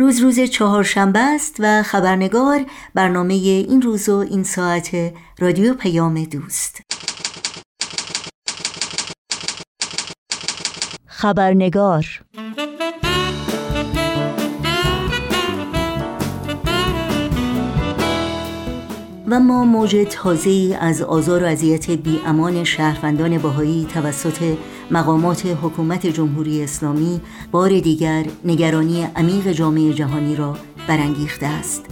روز روز چهارشنبه است و خبرنگار برنامه این روز و این ساعت رادیو پیام دوست. خبرنگار و ما موج تازه از آزار و اذیت بی امان شهروندان باهایی توسط مقامات حکومت جمهوری اسلامی بار دیگر نگرانی عمیق جامعه جهانی را برانگیخته است.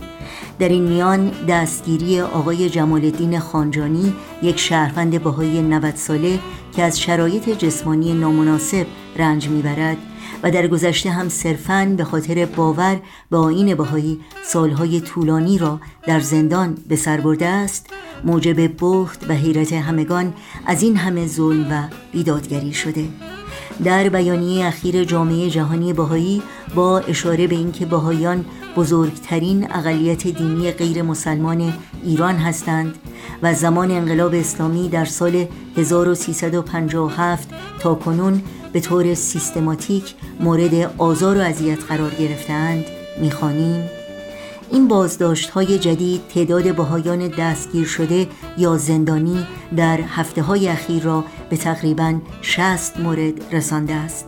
در این میان دستگیری آقای جمال الدین خانجانی یک شهروند باهایی 90 ساله که از شرایط جسمانی نامناسب رنج می‌برد و در گذشته هم صرفاً به خاطر باور به آین بهایی سالهای طولانی را در زندان به سر برده است موجب بخت و حیرت همگان از این همه ظلم و بیدادگری شده. در بیانیه اخیر جامعه جهانی بهایی با اشاره به اینکه بهاییان بزرگترین اقلیت دینی غیر مسلمان ایران هستند و زمان انقلاب اسلامی در سال 1357 تا کنون به طور سیستماتیک مورد آزار و اذیت قرار گرفتند می‌خوانیم. این بازداشت های جدید تعداد بهایان دستگیر شده یا زندانی در هفته های اخیر را به تقریبا 60 مورد رسانده است.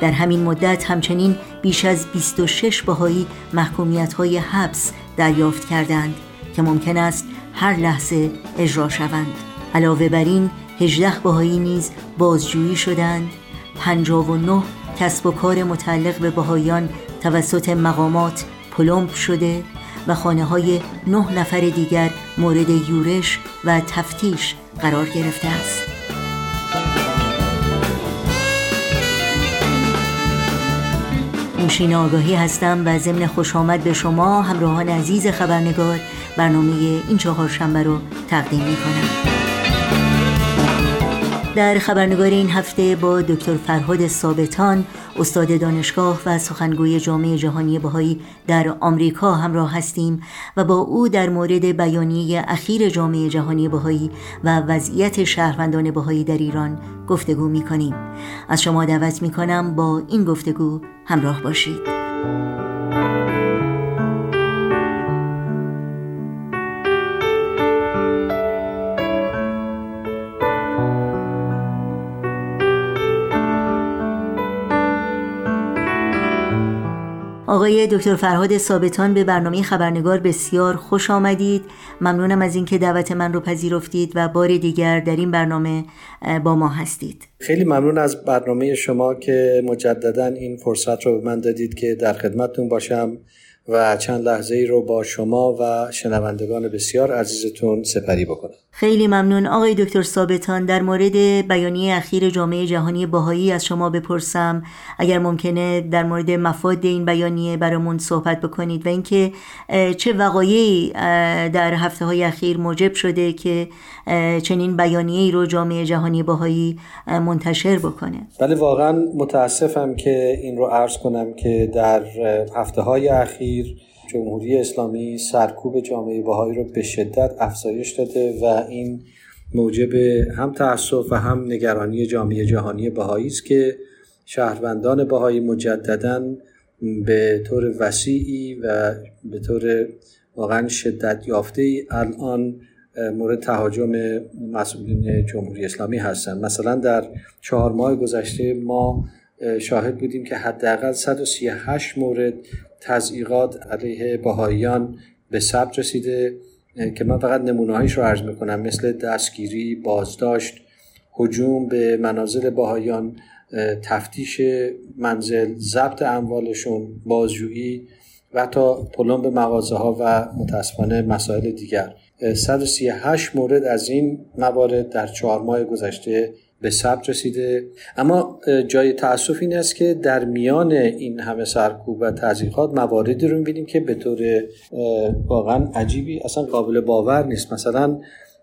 در همین مدت همچنین بیش از 26 بهایی محکومیت های حبس دریافت کردند که ممکن است هر لحظه اجرا شوند. علاوه بر این 18 بهایی نیز بازجویی شدند 59 کسب و کار متعلق به بهایان توسط مقامات پلمپ شده و خانه های نه نفر دیگر مورد یورش و تفتیش قرار گرفته است نوشین آگاهی هستم و ضمن خوش آمد به شما همراهان عزیز خبرنگار برنامه این چهارشنبه رو تقدیم می کنم. در خبرنگار این هفته با دکتر فرهاد ثابتان استاد دانشگاه و سخنگوی جامعه جهانی بهایی در آمریکا همراه هستیم و با او در مورد بیانیه اخیر جامعه جهانی بهایی و وضعیت شهروندان بهایی در ایران گفتگو می کنیم از شما دعوت می کنم با این گفتگو همراه باشید. آقای دکتر فرهاد ثابتان به برنامه خبرنگار بسیار خوش آمدید. ممنونم از اینکه دعوت من رو پذیرفتید و بار دیگر در این برنامه با ما هستید. خیلی ممنون از برنامه شما که مجددا این فرصت رو به من دادید که در خدمتتون باشم. و چند لحظه ای رو با شما و شنوندگان بسیار عزیزتون سپری بکنم. خیلی ممنون. آقای دکتر ثابتان در مورد بیانیه اخیر جامعه جهانی باهایی از شما بپرسم. اگر ممکنه در مورد مفاد این بیانیه برامون صحبت بکنید و اینکه چه وقایعی در هفته های اخیر موجب شده که چنین بیانیه ای رو جامعه جهانی باهایی منتشر بکنه؟ بله واقعا متاسفم که این رو عرض کنم که در هفته های اخیر جمهوری اسلامی سرکوب جامعه بهایی رو به شدت افزایش داده و این موجب هم تاسف و هم نگرانی جامعه جهانی بهایی است که شهروندان بهایی مجددا به طور وسیعی و به طور واقعا شدت یافته ای الان مورد تهاجم مسئولین جمهوری اسلامی هستند مثلا در چهار ماه گذشته ما شاهد بودیم که حداقل 138 مورد تضییقات علیه بهاییان به ثبت رسیده که من فقط نمونه هایش رو عرض می‌کنم. مثل دستگیری، بازداشت، هجوم به منازل بهاییان تفتیش منزل، ضبط اموالشون، بازجویی و حتی پلم به مغازه ها و متاسفانه مسائل دیگر. 138 مورد از این موارد در چهار ماه گذشته به ثبت رسیده. اما جای تاسف این است که در میان این همه سرکوب و تضییقات مواردی رو می‌بینیم که به طور واقعا عجیبی اصلا قابل باور نیست. مثلا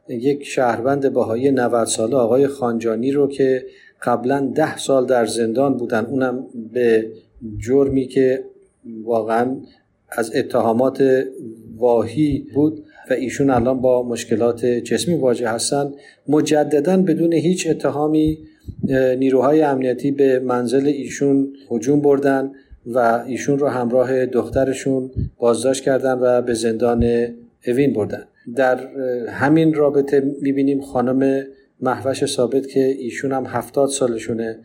یک شهروند باهای 90 ساله آقای خانجانی رو که قبلا ده سال در زندان بودن اونم به جرمی که واقعا از اتهامات واهی بود و ایشون الان با مشکلات جسمی واجه هستند مجددا بدون هیچ اتهامی نیروهای امنیتی به منزل ایشون هجوم بردن و ایشون رو همراه دخترشون بازداشت کردن و به زندان اوین بردن. در همین رابطه می‌بینیم خانم محوش ثابت که ایشون هم هفتاد سالشونه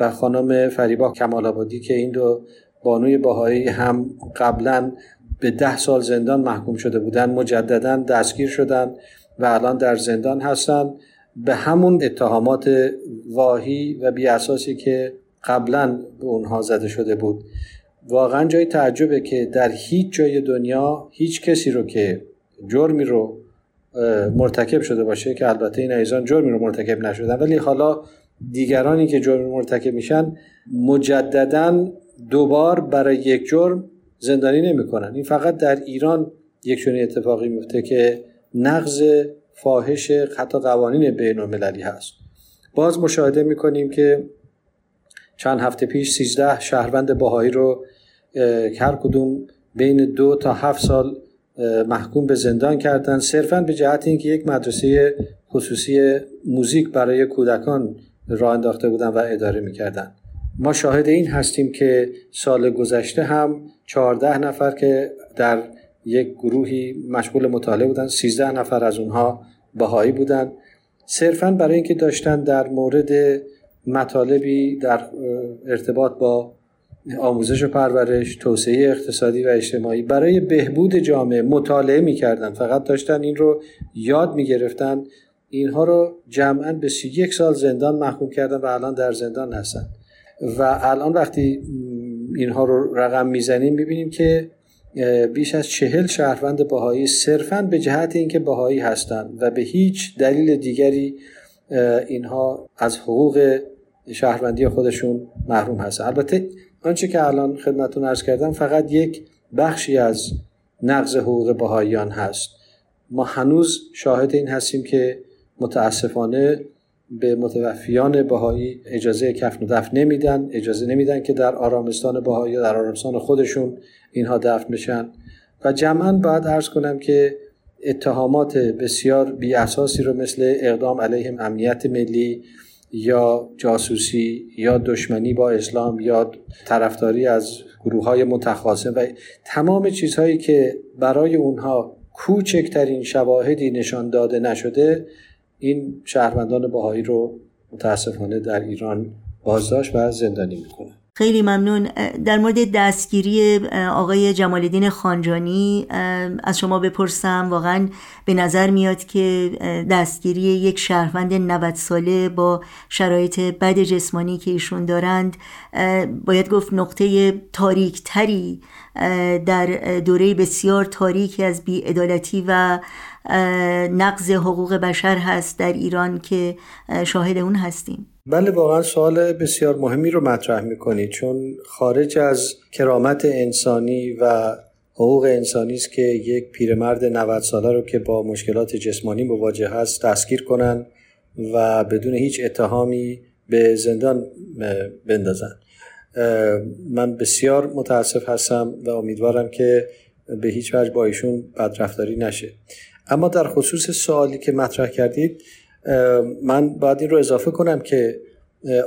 و خانم فریبا کمال آبادی که این دو بانوی باهایی هم قبلا به ده سال زندان محکوم شده بودن مجددا دستگیر شدن و الان در زندان هستن به همون اتهامات واهی و بی اساسی که قبلا به اونها زده شده بود. واقعا جای تعجبه که در هیچ جای دنیا هیچ کسی رو که جرمی رو مرتکب شده باشه که البته این ایزان جرمی رو مرتکب نشدن ولی حالا دیگرانی که جرم مرتکب میشن مجددا دوبار برای یک جرم زندانی نمی‌کنن. این فقط در ایران یک چنین اتفاقی میفته که نقض فاحش حتی قوانین بین المللی هست. باز مشاهده می‌کنیم که چند هفته پیش سیزده شهروند باهایی رو هر کدوم بین دو تا هفت سال محکوم به زندان کردن. صرفا به جهت اینکه یک مدرسه خصوصی موزیک برای کودکان راه انداخته بودن و اداره می‌کردن. ما شاهد این هستیم که سال گذشته هم چهارده نفر که در یک گروهی مشغول مطالعه بودن سیزده نفر از اونها بهایی بودن. صرفا برای اینکه داشتن در مورد مطالبی در ارتباط با آموزش و پرورش توسعه اقتصادی و اجتماعی برای بهبود جامعه مطالعه می‌کردن. فقط داشتن این رو یاد می‌گرفتن. اینها رو جمعا به سی یک سال زندان محکوم کردن و الان در زندان هستن. و الان وقتی اینها رو رقم می‌زنیم می‌بینیم که بیش از چهل شهروند بهایی صرفا به جهت اینکه بهایی هستند و به هیچ دلیل دیگری اینها از حقوق شهروندی خودشون محروم هستن. البته آنچه که الان خدمتون ارز کردم فقط یک بخشی از نقض حقوق بهاییان هست. ما هنوز شاهد این هستیم که متاسفانه به متوفیان بهایی اجازه کفن و دفن نمیدن اجازه نمیدن که در آرامستان بهایی در آرامستان خودشون اینها دفن بشن. و جمعا باید ارز کنم که اتهامات بسیار بی اساسی رو مثل اقدام علیهم امنیت ملی یا جاسوسی یا دشمنی با اسلام یا طرفداری از گروه های متخاصم و تمام چیزهایی که برای اونها کوچکترین شواهدی نشان داده نشده این شهروندان باهایی رو متاسفانه در ایران بازداشت و زندانی می‌کنه خیلی ممنون. در مورد دستگیری آقای جمال خانجانی از شما بپرسم. واقعا به نظر میاد که دستگیری یک شهروند 90 ساله با شرایط بد جسمانی که ایشون دارند باید گفت نقطه تاریک تری در دوره بسیار تاریکی از بیعدالتی و نقض حقوق بشر هست در ایران که شاهد اون هستیم. بله واقعا سوال بسیار مهمی رو مطرح می‌کنید چون خارج از کرامت انسانی و حقوق انسانی است که یک پیرمرد 90 ساله رو که با مشکلات جسمانی مواجه هست دستگیر کنن و بدون هیچ اتهامی به زندان بندازن. من بسیار متاسف هستم و امیدوارم که به هیچ وجه با ایشون بدرفتاری نشه. اما در خصوص سوالی که مطرح کردید من باید این رو اضافه کنم که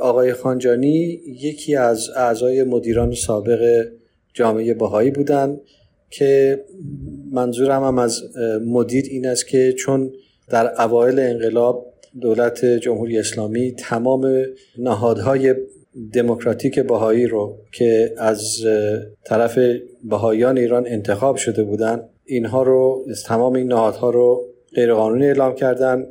آقای خانجانی یکی از اعضای مدیران سابق جامعه بهایی بودند که منظورم هم از مدیر این است که چون در اوایل انقلاب دولت جمهوری اسلامی تمام نهادهای دموکراتیک بهایی رو که از طرف بهاییان ایران انتخاب شده بودند اینها رو تمام این نهادها رو غیرقانونی اعلام کردن.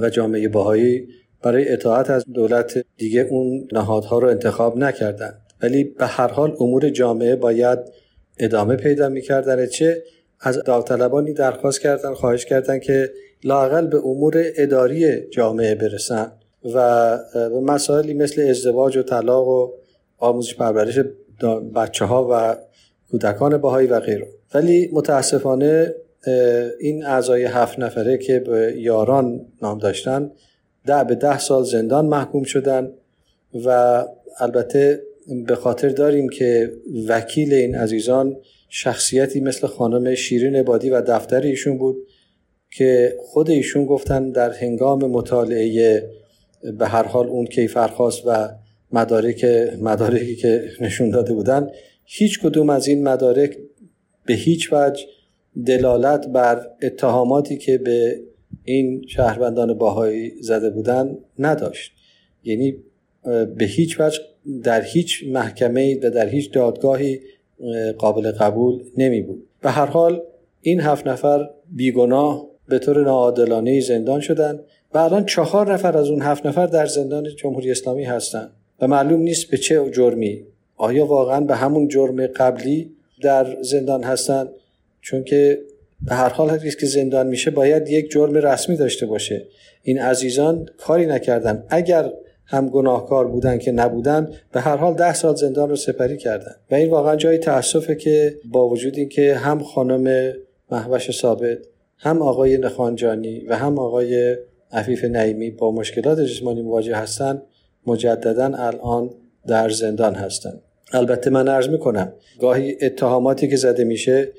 و جامعه باهایی برای اطاعت از دولت دیگه اون نهادها رو انتخاب نکردند. ولی به هر حال امور جامعه باید ادامه پیدا می‌کردن چه؟ از داوطلبانی درخواست کردن خواهش کردن که لاقل به امور اداری جامعه برسن و به مسائلی مثل ازدواج و طلاق و آموزش پرورش بچه ها و کودکان باهایی و غیره. ولی متاسفانه این اعضای هفت نفره که به یاران نام داشتن ده به ده سال زندان محکوم شدن و البته به خاطر داریم که وکیل این عزیزان شخصیتی مثل خانم شیرین عبادی و دفتر ایشون بود که خود ایشون گفتن در هنگام مطالعه به هر حال اون کیفرخواست و مدارک مدارکی که نشون داده بودن هیچ کدوم از این مدارک به هیچ وجه دلالت بر اتهاماتی که به این شهروندان باهایی زده بودن نداشت. یعنی به هیچ وجه در هیچ محکمه و در هیچ دادگاهی قابل قبول نمی بود به هر حال این هفت نفر بیگناه به طور ناعادلانه زندان شدن و الان چهار نفر از اون هفت نفر در زندان جمهوری اسلامی هستند و معلوم نیست به چه جرمی. آیا واقعا به همون جرم قبلی در زندان هستند چون که به هر حال هر که زندان میشه باید یک جرم رسمی داشته باشه. این عزیزان کاری نکردن. اگر هم گناهکار بودن که نبودن به هر حال ده سال زندان رو سپری کردن. و این واقعا جای تاسفه که با وجود اینکه هم خانم محوش ثابت هم آقای نخانجانی و هم آقای عفیف نعیمی با مشکلات جسمانی مواجه هستند مجددا الان در زندان هستند البته من عرض می‌کنم گاهی اتهاماتی که زده میشه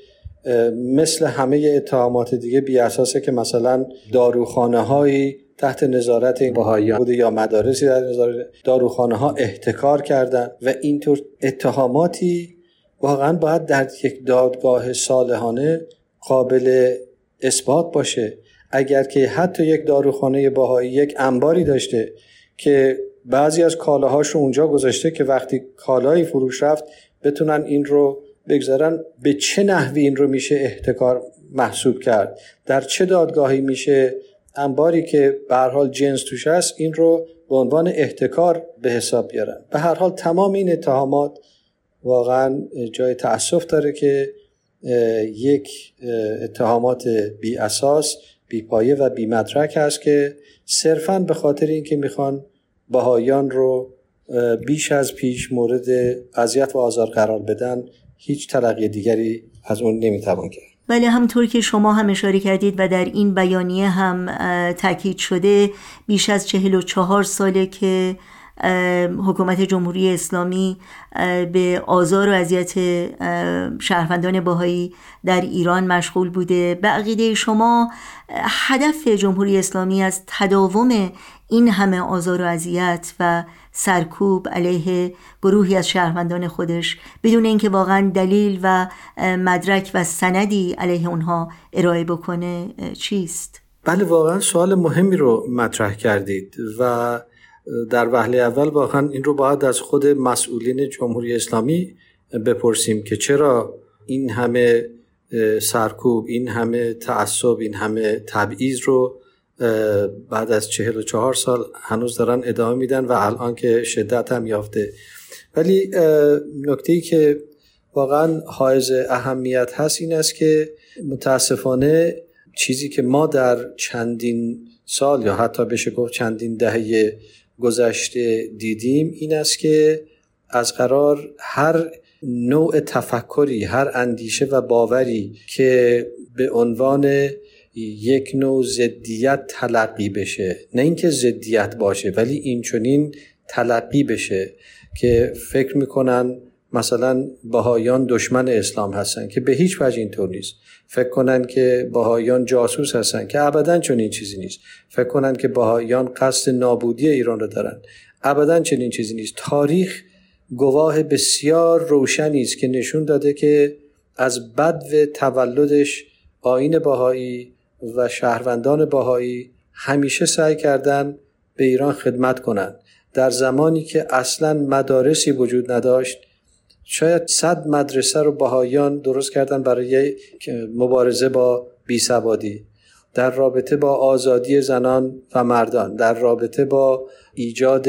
مثل همه اتهامات دیگه بی اساسه که مثلا داروخانه هایی تحت نظارت این بوده یا مدارسی در نظارت داروخانه ها احتکار کردن و اینطور اتهاماتی واقعا باید در یک دادگاه صالحانه قابل اثبات باشه. اگر که حتی یک داروخانه باهایی یک انباری داشته که بعضی از کالاهاش رو اونجا گذاشته که وقتی کالایی فروش رفت بتونن این رو بگذارن به چه نحوی این رو میشه احتکار محسوب کرد؟ در چه دادگاهی میشه انباری که به حال جنس توش هست این رو به عنوان احتکار به حساب بیارن. به هر حال تمام این اتهامات واقعا جای تاسف داره که یک اتهامات بی اساس بی پایه و بی مدرک هست که صرفا به خاطر اینکه می‌خوان بهایان رو بیش از پیش مورد اذیت و آزار قرار بدن هیچ ترقی دیگری از اون نمی‌توان کرد. بله همطور که شما هم اشاره کردید و در این بیانیه هم تاکید شده بیش از چهل و چهار ساله که حکومت جمهوری اسلامی به آزار و اذیت شهروندان باهایی در ایران مشغول بوده به عقیده شما هدف جمهوری اسلامی از تداوم این همه آزار و اذیت و سرکوب علیه گروهی از شهروندان خودش بدون اینکه واقعا دلیل و مدرک و سندی علیه اونها ارائه بکنه چیست؟ بله واقعا سوال مهمی رو مطرح کردید و در وهله اول واقعا این رو باید از خود مسئولین جمهوری اسلامی بپرسیم که چرا این همه سرکوب این همه تعصب این همه تبعیض رو بعد از چهل و چهار سال هنوز دارن ادامه میدن و الان که شدت هم یافته. ولی نکته ای که واقعا حائز اهمیت هست این است که متاسفانه چیزی که ما در چندین سال یا حتی بشه گفت چندین دهه گذشته دیدیم این است که از قرار هر نوع تفکری هر اندیشه و باوری که به عنوان یک نوع زدیت تلقی بشه نه اینکه زدیت باشه ولی این چنین تلقی بشه که فکر می‌کنن مثلا بهایان دشمن اسلام هستن که به هیچ وجه اینطور نیست. فکر کنن که بهایان جاسوس هستن که ابدا چنین چیزی نیست. فکر کنن که بهایان قصد نابودی ایران رو دارن. ابدا چنین چیزی نیست. تاریخ گواه بسیار روشنی است که نشون داده که از بد و تولدش آین باهایی و شهروندان باهایی همیشه سعی کردن به ایران خدمت کنند. در زمانی که اصلا مدارسی وجود نداشت شاید صد مدرسه رو باهایان درست کردن برای مبارزه با بیسوادی در رابطه با آزادی زنان و مردان در رابطه با ایجاد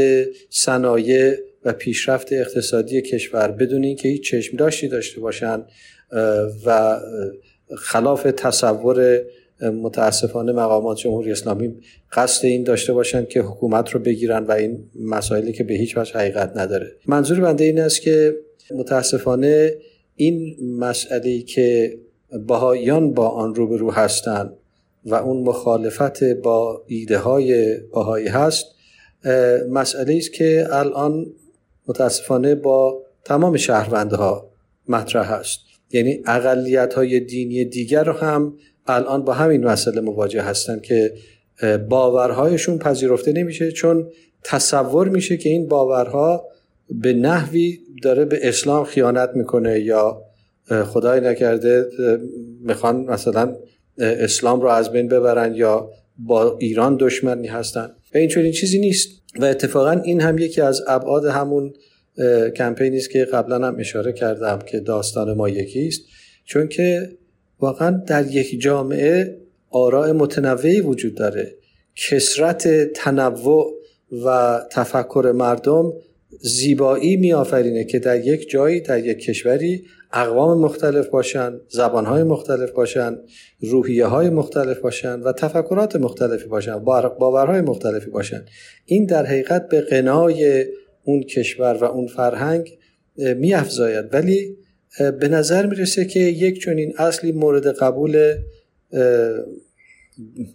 صنایع و پیشرفت اقتصادی کشور بدون اینکه هیچ چشم داشتی داشته باشند و خلاف تصور متاسفانه مقامات جمهوری اسلامی قصد این داشته باشند که حکومت رو بگیرن و این مسائلی که به هیچ وجه حقیقت نداره. منظور بنده این است که متاسفانه این مسئله که بهاییان با آن روبرو هستند و اون مخالفت با ایده های بهایی هست مسئله است که الان متاسفانه با تمام شهروندها مطرح است. یعنی اقلیت های دینی دیگر رو هم الان با همین مسئله مواجه هستند که باورهایشون پذیرفته نمیشه چون تصور میشه که این باورها به نحوی داره به اسلام خیانت می‌کنه یا خدای نکرده می‌خوان مثلا اسلام رو از بین ببرن یا با ایران دشمنی هستن. و این چنین چیزی نیست. و اتفاقا این هم یکی از ابعاد همون کمپینی است که قبلا هم اشاره کردم که داستان ما یکی است چون که واقعا در یک جامعه آراء متنوعی وجود داره. کسرت تنوع و تفکر مردم زیبایی میآفرینه که در یک جایی در یک کشوری اقوام مختلف باشن زبانهای مختلف باشن روحیه های مختلف باشن و تفکرات مختلفی باشن باورهای مختلفی باشن. این در حقیقت به قنای اون کشور و اون فرهنگ میافزاید. ولی به نظر می‌رسه که یک چنین اصلی مورد قبول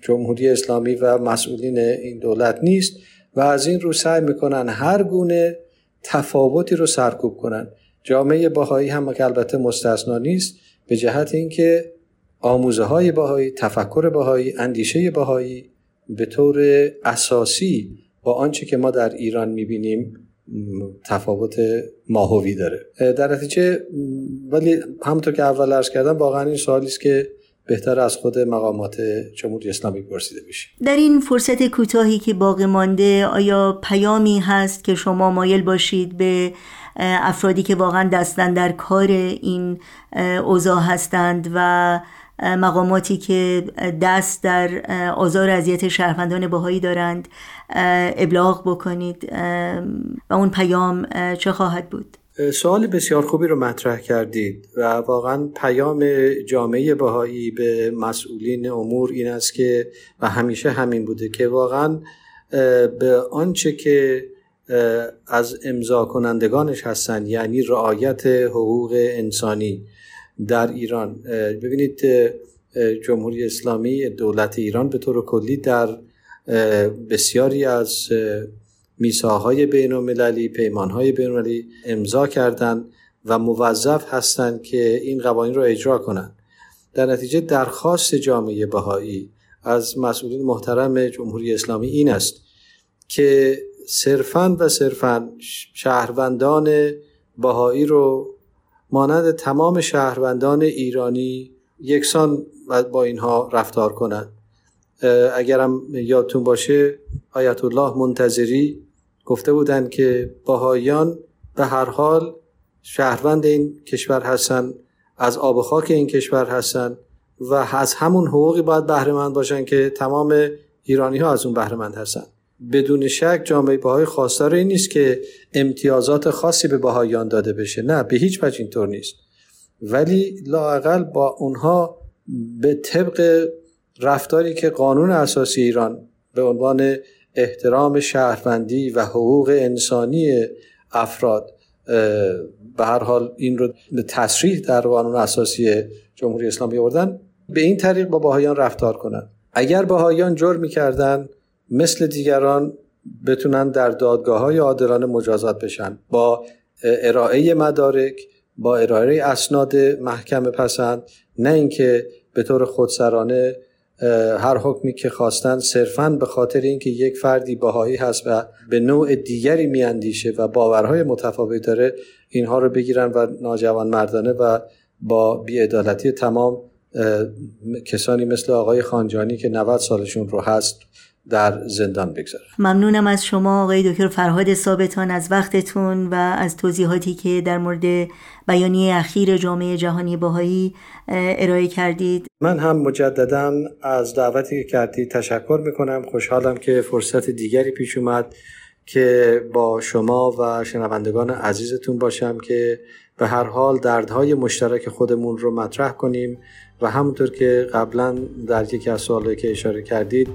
جمهوری اسلامی و مسئولین این دولت نیست و از این رو سعی می‌کنن هر گونه تفاوتی رو سرکوب کنن. جامعه باهایی هم که البته مستثنا نیست به جهت اینکه آموزه های باهایی تفکر باهایی اندیشه باهایی به طور اساسی با آنچه که ما در ایران می‌بینیم تفاوت ماهوی داره. در نتیجه ولی همونطور که اول عرض کردم واقعا این سوالی است که بهتر از خود مقامات جمهوری اسلامی پرسیده بشه در این فرصت کوتاهی که باقی مانده آیا پیامی هست که شما مایل باشید به افرادی که واقعا دستن در کار این اوضاع هستند و مقاماتی که دست در آزار اذیت شهروندان باهایی دارند ابلاغ بکنید و اون پیام چه خواهد بود؟ سوال بسیار خوبی رو مطرح کردید و واقعا پیام جامعه بهایی به مسئولین امور این است که و همیشه همین بوده که واقعا به آنچه که از امضا کنندگانش هستند یعنی رعایت حقوق انسانی در ایران. ببینید جمهوری اسلامی دولت ایران به طور کلی در بسیاری از میساهای بین المللی پیمانهای بین المللی امضا کردند و موظف هستند که این قوانین را اجرا کنند. در نتیجه درخواست جامعه بهایی از مسئولین محترم جمهوری اسلامی این است که صرفا و صرفا شهروندان بهایی رو مانند تمام شهروندان ایرانی یکسان با اینها رفتار کنند. اگرم یادتون باشه آیت الله منتظری گفته بودند که باهایان به هر حال شهروند این کشور هستن از آب و خاک این کشور هستن و از همون حقوقی باید بهرهمند باشن که تمام ایرانی ها از اون بهرهمند هستن. بدون شک جامعه بهای خواستار این نیست که امتیازات خاصی به بهاییان داده بشه. نه به هیچ وجه اینطور نیست. ولی لاقل با اونها به طبق رفتاری که قانون اساسی ایران به عنوان احترام شهروندی و حقوق انسانی افراد به هر حال این رو تصریح در قانون اساسی جمهوری اسلامی آوردن به این طریق با باهایان رفتار کنند اگر باهایان جرم می‌کردن مثل دیگران بتونن در دادگاه های عادلانه مجازات بشن. با ارائه مدارک با ارائه اسناد محکم پسند نه اینکه به طور خودسرانه هر حکمی که خواستن صرفا به خاطر اینکه یک فردی باهایی هست و به نوع دیگری میاندیشه و باورهای متفاوت داره اینها رو بگیرن و ناجوان مردانه و با بیعدالتی تمام کسانی مثل آقای خانجانی که 90 سالشون رو هست در زندان بگذارن ممنونم از شما آقای دکتر فرهاد ثابتان از وقتتون و از توضیحاتی که در مورد بیانیه اخیر جامعه جهانی باهایی ارائه کردید. من هم مجددا از دعوتی که کردید تشکر می‌کنم. خوشحالم که فرصت دیگری پیش اومد که با شما و شنوندگان عزیزتون باشم که به هر حال دردهای مشترک خودمون رو مطرح کنیم و همونطور که قبلا در یکی از سوالایی که اشاره کردید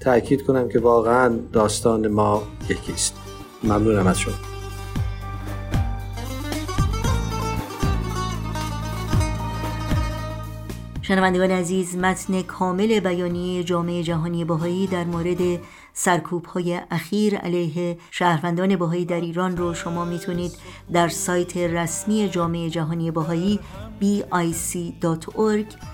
تأکید کنم که واقعا داستان ما یکیست. ممنونم از شما. شنوندگان عزیز متن کامل بیانیه جامعه جهانی باهایی در مورد سرکوب های اخیر علیه شهروندان باهایی در ایران رو شما می‌تونید در سایت رسمی جامعه جهانی باهایی bic.org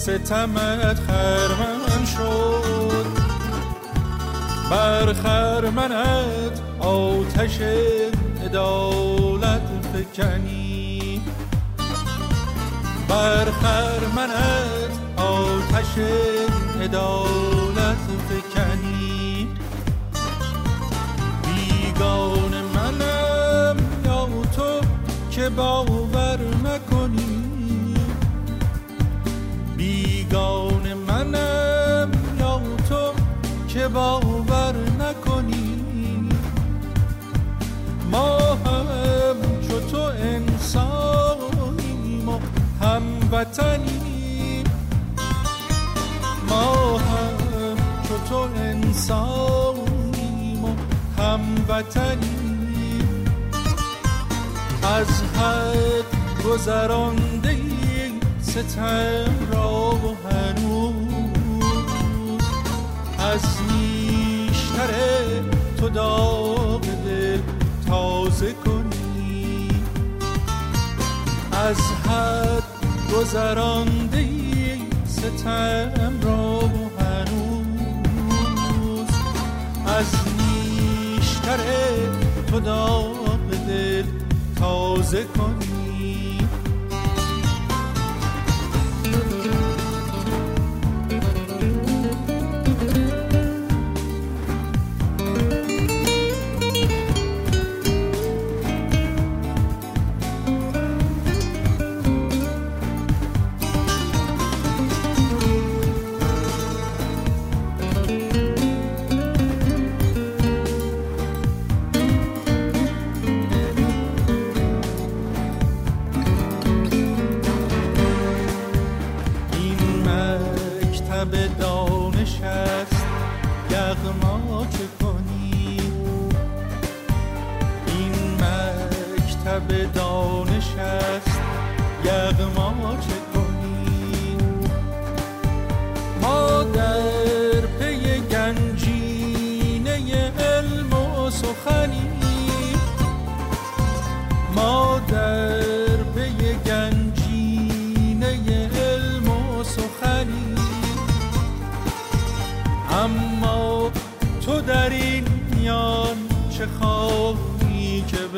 ستمت خرمن شد. بر خرمنت آتش عدالت فکنی. بر خرمنت آتش عدالت فکنی. بیگان منم یا تو که باور هموطنیم ما هم چو تو انسانیم و هموطنیم از حد گذرانده ستم را و هنوز. از نیشتر تو داغ دل تازه کنی. از حد گذرانده ستم را هنوز. از نیشتر تو داغ دل تازه کنی.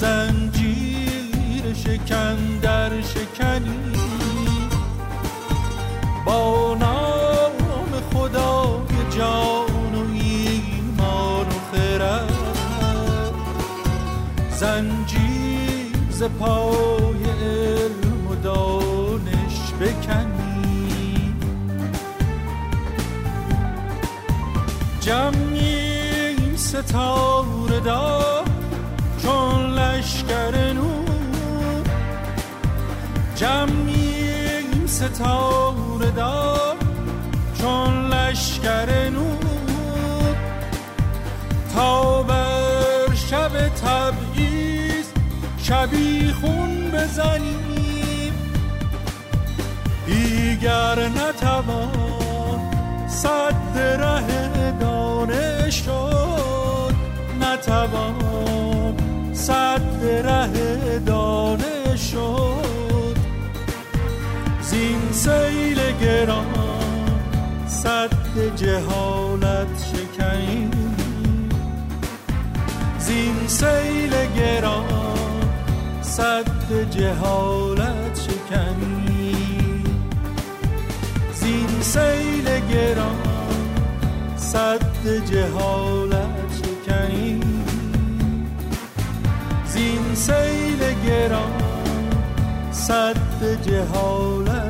زنجیر شکن در شکنی. با نام خدای جان و ایمان و خرد. زنجیر ز پای علم و دانش بکنی. جمعیم ستاره دار چون لشکر نور. جمعیم ستاره دار. چون لشکر نور. تا بر شب تبعید خون بزنیم. دیگر نتوان صد ره دانش شد. نتوان سیل گران صد جهالت شکنیم زین سیل گران صد جهالت شکنی زین سیل گران صد جهالت شکنی زین سیل گران صد جهالت